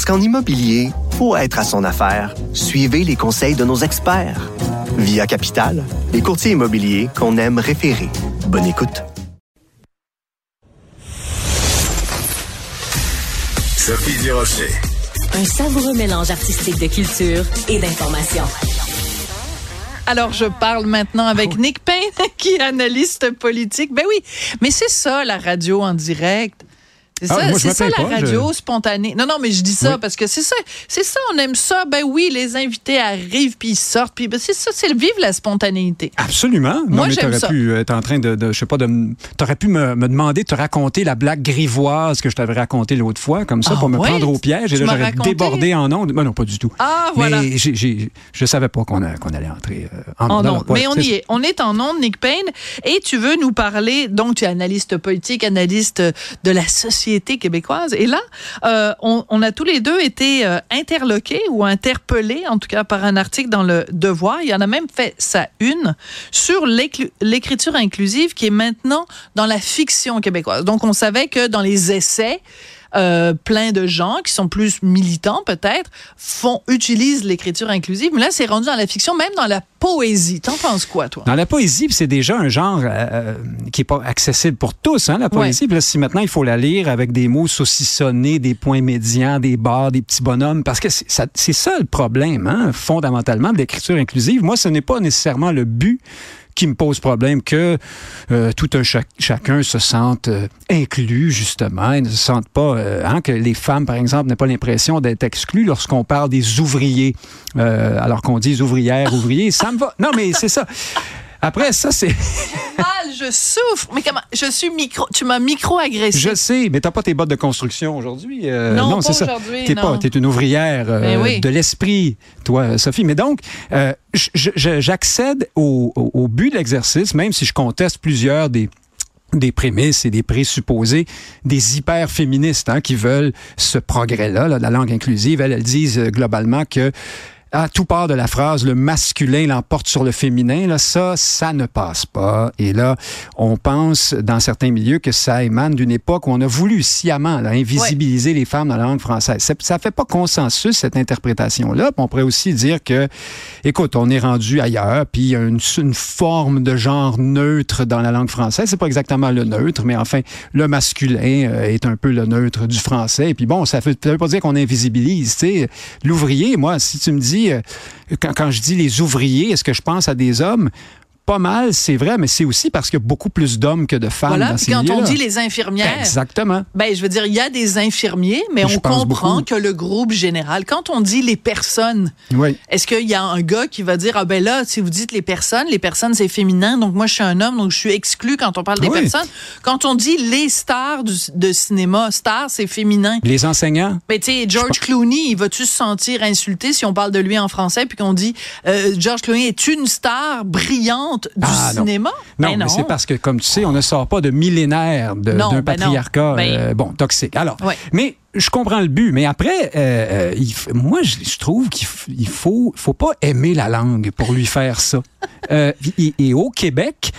Parce qu'en immobilier, pour être à son affaire, suivez les conseils de nos experts. Via Capital, les courtiers immobiliers qu'on aime référer. Bonne écoute. Sophie Durocher. Un savoureux mélange artistique de culture et d'information. Alors, je parle maintenant avec Nick Payne, qui est analyste politique. Ben oui, mais c'est ça, la radio en direct. C'est Ah, ça, moi, je c'est ça la pas, radio spontanée. Non, non, mais je dis ça Oui. parce que c'est ça, c'est ça, on aime ça. Ben oui, les invités arrivent puis ils sortent puis ben c'est ça, c'est le vivre la spontanéité. Absolument. Non, Moi, mais t'aurais ça. pu être en train de, de- je sais pas, de, t'aurais pu me, me demander de te raconter la blague grivoise que je t'avais racontée l'autre fois, comme ça, Ah pour me prendre au piège. Et Tu là, j'aurais débordé en ondes. Ben non, pas du tout. Ah, voilà. Mais j'ai- je savais pas qu'on, qu'on allait entrer euh, en En ondes. Mais on c'est y est. On est en ondes, Nick Payne. Et tu veux nous parler, donc tu es analyste politique, analyste de la société québécoise. Et là, euh, on, a tous les deux été euh, interloqués ou interpellés, en tout cas par un article dans le Devoir. Il y en a même fait sa une sur l'écriture inclusive qui est maintenant dans la fiction québécoise. Donc on savait que dans les essais, euh, plein de gens qui sont plus militants peut-être font utilisent l'écriture inclusive, mais là c'est rendu dans la fiction, même dans la poésie. T'en penses quoi, toi? Dans la poésie, c'est déjà un genre euh, euh, qui est pas accessible pour tous, hein, la poésie. Puis là, si maintenant il faut la lire avec des mots saucissonnés, des points médians, des barres, des petits bonhommes, parce que c'est ça, c'est ça le problème, hein, fondamentalement, de l'écriture inclusive. Moi, ce n'est pas nécessairement le but qui me pose problème que euh, tout un chac- chacun se sente euh, inclus justement et ne se sente pas euh, hein, que les femmes par exemple n'aient pas l'impression d'être exclues lorsqu'on parle des ouvriers alors qu'on dit ouvrières ouvriers ça me va. Non mais c'est ça. Après ça c'est je souffre. Mais comment? Je suis micro. Tu m'as micro-agressé. je sais mais t'as pas tes bottes de construction aujourd'hui euh, Non, pas c'est ça aujourd'hui, t'es non. pas t'es une ouvrière euh, Ben oui. de l'esprit toi Sophie mais donc euh, j'accède au, au- au but de l'exercice même si je conteste plusieurs des des prémices et des présupposés des hyper-féministes hein, qui veulent ce progrès-là, là, de la langue inclusive. Elles, elles disent globalement que à tout part de la phrase, le masculin l'emporte sur le féminin, là, ça, ça ne passe pas. Et là, on pense dans certains milieux que ça émane d'une époque où on a voulu sciemment là, invisibiliser les femmes dans la langue française. Ça- Ça fait pas consensus, cette interprétation-là. On pourrait aussi dire que, écoute, on est rendu ailleurs, puis il y a une, forme de genre neutre dans la langue française. C'est pas exactement le neutre, mais enfin, le masculin euh, est un peu le neutre du français. Et puis bon, ça veut, ça veut pas dire qu'on invisibilise. L'ouvrier, moi, si tu me dis, euh, quand, quand je dis les ouvriers, est-ce que je pense à des hommes? Pas mal, c'est vrai, mais c'est aussi parce qu'il y a beaucoup plus d'hommes que de femmes Voilà. dans ces quand on dit les infirmières, Exactement. ben je veux dire, il y a des infirmiers, mais Je on comprend beaucoup. que le groupe général. Quand on dit les personnes, Oui. est-ce qu'il y a un gars qui va dire ah ben là, si vous dites les personnes, les personnes c'est féminin, donc moi je suis un homme, donc je suis exclu quand on parle des Oui. personnes. Quand on dit les stars du- de cinéma, stars c'est féminin. Les enseignants, Mais tu sais, George Clooney, il va-tu se sentir insulté si on parle de lui en français puis qu'on dit euh, George Clooney est une star brillante? Du Ah, cinéma? Non, Ben mais c'est parce que, comme tu sais, on ne sort pas de millénaires d'un ben patriarcat Ben- euh, bon, toxique. Alors, Ouais. mais je comprends le but, mais après, euh, euh, il moi, je, je trouve qu'il faut, faut pas aimer la langue pour lui faire ça. Euh, et, et au Québec,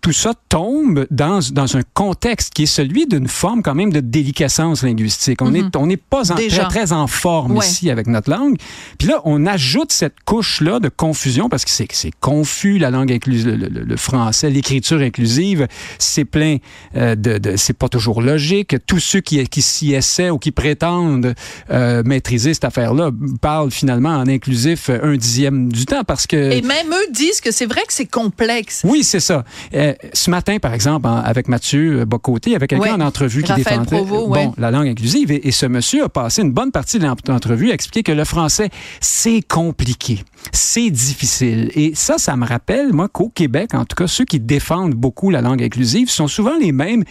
tout ça tombe dans, dans un contexte qui est celui d'une forme quand même de déliquescence linguistique. On est- on n'est pas en-. Déjà. très, très en forme Ouais. ici avec notre langue. Puis là, on ajoute cette couche-là de confusion parce que c'est c'est confus, la langue inclusive, le, le- le français, l'écriture inclusive, c'est plein euh, de, de- c'est pas toujours logique. Tous ceux qui, qui s'y essaient ou qui prétendent euh, maîtriser cette affaire-là parlent finalement en inclusif un dixième du temps parce que Et même eux disent que c'est vrai que c'est complexe. oui, c'est ça. Euh, ce matin, par exemple, en- avec Mathieu Bocoté, avec quelqu'un Ouais. en entrevue qui Raphaël défendait Provost, bon, la langue inclusive, et, et ce monsieur a passé une bonne partie de l'entrevue à expliquer que le français, c'est compliqué, c'est difficile. Et ça, ça me rappelle, moi, qu'au Québec, en tout cas, ceux qui défendent beaucoup la langue inclusive sont souvent les mêmes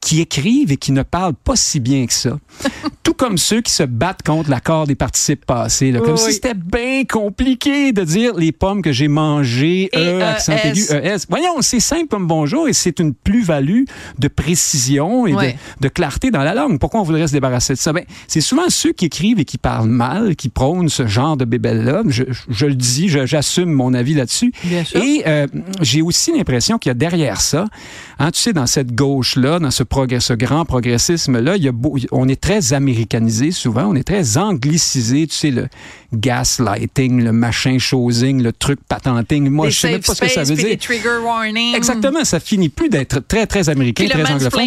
qui écrivent et qui ne parlent pas si bien que ça. Tout comme ceux qui se battent contre l'accord des participes passés. là, comme Oui, si c'était bien compliqué de dire les pommes que j'ai mangées, Et E, accent ES. aigu, ES. Voyons, c'est simple comme bonjour et c'est une plus-value de précision et de, de clarté dans la langue. Pourquoi on voudrait se débarrasser de ça? Ben, c'est souvent ceux qui écrivent et qui parlent mal, qui prônent ce genre de bébelle-là. Je, je le dis, j'assume mon avis là-dessus. Et euh, j'ai aussi l'impression qu'il y a derrière ça, hein, tu sais, dans cette gauche-là, dans ce, progrès, ce grand progressisme-là, on est très américanisé souvent, on est très anglicisé, tu sais, le gaslighting, le machin chosing, le truc patenting. Moi, Des je sais même pas ce que ça veut dire. trigger. Exactement, ça finit plus d'être très, très américain, Puis très anglophone.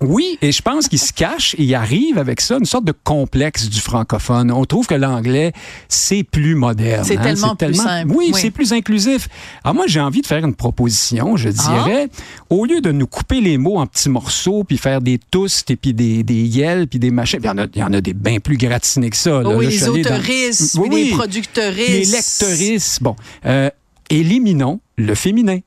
Oui, et je pense qu'il se cache et il arrive avec ça une sorte de complexe du francophone. On trouve que l'anglais, c'est plus moderne. C'est hein, tellement plus simple. Oui, Oui. c'est plus inclusif. Alors moi, j'ai envie de faire une proposition, je Ah. dirais, au lieu de nous couper les mots en petits morceaux, puis faire des toustes, et puis des, des puis des machins, puis il y en a, il y en a des bien plus gratinés que ça. là. oui, Là, les dans- autoristes, Oui, puis les oui. producteuristes. Les lecteuristes. Bon, euh, éliminons le féminin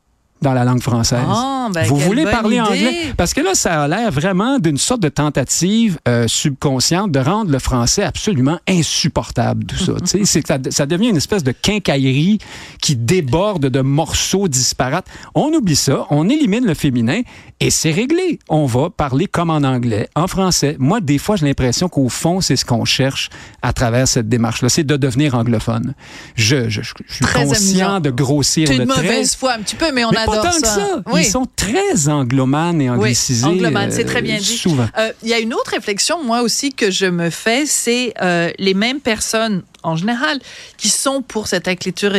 dans la langue française. Ah, ben, Vous voulez parler idée. anglais? Parce que là, ça a l'air vraiment d'une sorte de tentative euh, subconsciente de rendre le français absolument insupportable, tout ça. Ça, ça devient une espèce de quincaillerie qui déborde de morceaux disparates. On oublie ça, on élimine le féminin et c'est réglé. On va parler comme en anglais, en français. Moi, des fois, j'ai l'impression qu'au fond, c'est ce qu'on cherche à travers cette démarche-là, c'est de devenir anglophone. Je, je, je suis Très conscient amusant. de grossir le une trait. mauvaise foi un petit peu, mais on Mais adore pas tant que ça. ça. Oui. Ils sont très anglomanes et Oui, anglicisés. c'est euh, très bien dit. Souvent. Euh, Il y a une autre réflexion, moi aussi, que je me fais, c'est euh, les mêmes personnes, en général, qui sont pour cette écriture,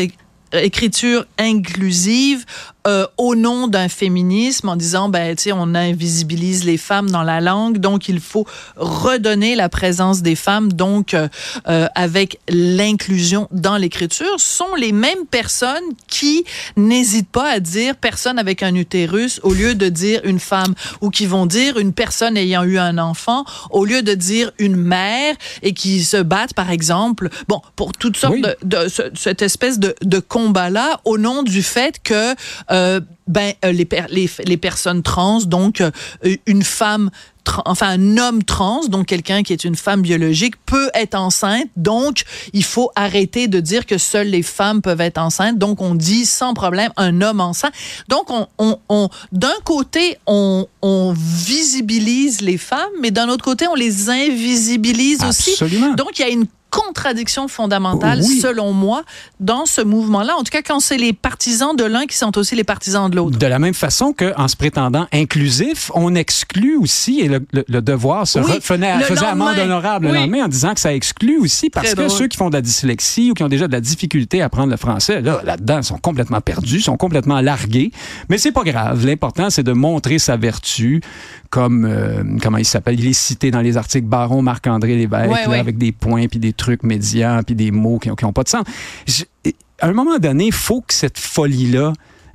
écriture inclusive euh, au nom d'un féminisme, en disant, ben, tu sais, on invisibilise les femmes dans la langue, donc il faut redonner la présence des femmes, donc euh, euh, avec l'inclusion dans l'écriture, sont les mêmes personnes qui n'hésitent pas à dire personne avec un utérus au lieu de dire une femme, ou qui vont dire une personne ayant eu un enfant au lieu de dire une mère et qui se battent, par exemple, bon, pour toutes sortes Oui. de, de ce- cette espèce de, de combat-là au nom du fait que euh, ben, euh, les, per- les, les personnes trans, donc euh, une femme, enfin un homme trans, donc quelqu'un qui est une femme biologique, peut être enceinte. Donc, il faut arrêter de dire que seules les femmes peuvent être enceintes. Donc, on dit sans problème un homme enceint. Donc, on, on, on- d'un côté, on, on visibilise les femmes, mais d'un autre côté, on les invisibilise aussi. Absolument. Donc, il y a une contradiction fondamentale, Oui. selon moi, dans ce mouvement-là. En tout cas, quand c'est les partisans de l'un qui sont aussi les partisans de l'autre. De la même façon qu'en se prétendant inclusif, on exclut aussi, et le, le- le devoir se Oui, refaisait, le faisait amende honorable le Oui. lendemain en disant que ça exclut aussi parce Très que drôle. ceux qui font de la dyslexie ou qui ont déjà de la difficulté à apprendre le français, là, là-dedans, sont complètement perdus, sont complètement largués. Mais c'est pas grave. L'important, c'est de montrer sa vertu, comme, euh, comment il s'appelle, il est cité dans les articles Baron Marc-André Lévesque, Ouais, là, ouais. avec des points puis des trucs médians puis des mots qui n'ont pas de sens. À un moment donné, il faut que cette folie-là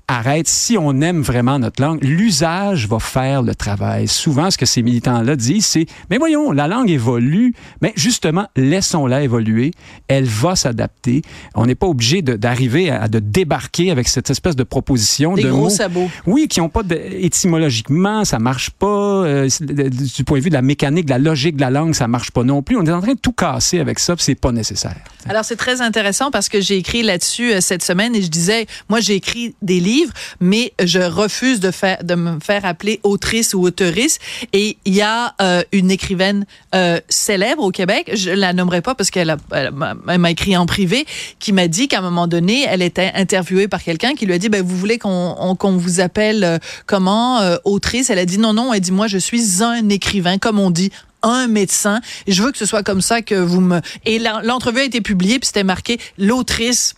arrête. Si on aime vraiment notre langue, l'usage va faire le travail. Souvent, ce que ces militants-là disent, c'est, mais voyons, la langue évolue, mais justement, laissons-la évoluer. Elle va s'adapter. On n'est pas obligé d'arriver à, de débarquer avec cette espèce de proposition Des de gros mots. sabots. Oui, qui n'ont pas de, étymologiquement, ça marche pas. euh, du point de vue de la mécanique, de la logique de la langue, ça marche pas non plus. On est en train de tout casser avec ça, c'est pas nécessaire. Alors, c'est très intéressant parce que j'ai écrit là-dessus euh, cette semaine et je disais, moi, j'ai écrit des livres, mais je refuse de, me faire appeler autrice ou auteurice. Et il y a euh, une écrivaine euh, célèbre au Québec, je la nommerai pas parce qu'elle m'a écrit en privé, qui m'a dit qu'à un moment donné, elle était interviewée par quelqu'un qui lui a dit, ben, vous voulez qu'on on- qu'on vous appelle euh, comment, autrice? Elle a dit, non, non, elle dit, moi, je suis un écrivain, comme on dit un médecin. Je veux que ce soit comme ça que vous me. Et l'entrevue a été publiée, puis c'était marqué l'autrice.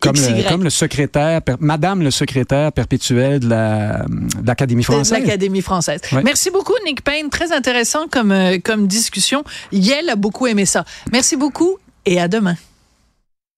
Comme le, comme le secrétaire, per- Madame le secrétaire perpétuel de la- l'Académie de française. l'Académie française. Ouais. Merci beaucoup, Nick Payne. Très intéressant comme, euh, comme discussion. Yel a beaucoup aimé ça. Merci beaucoup et à demain.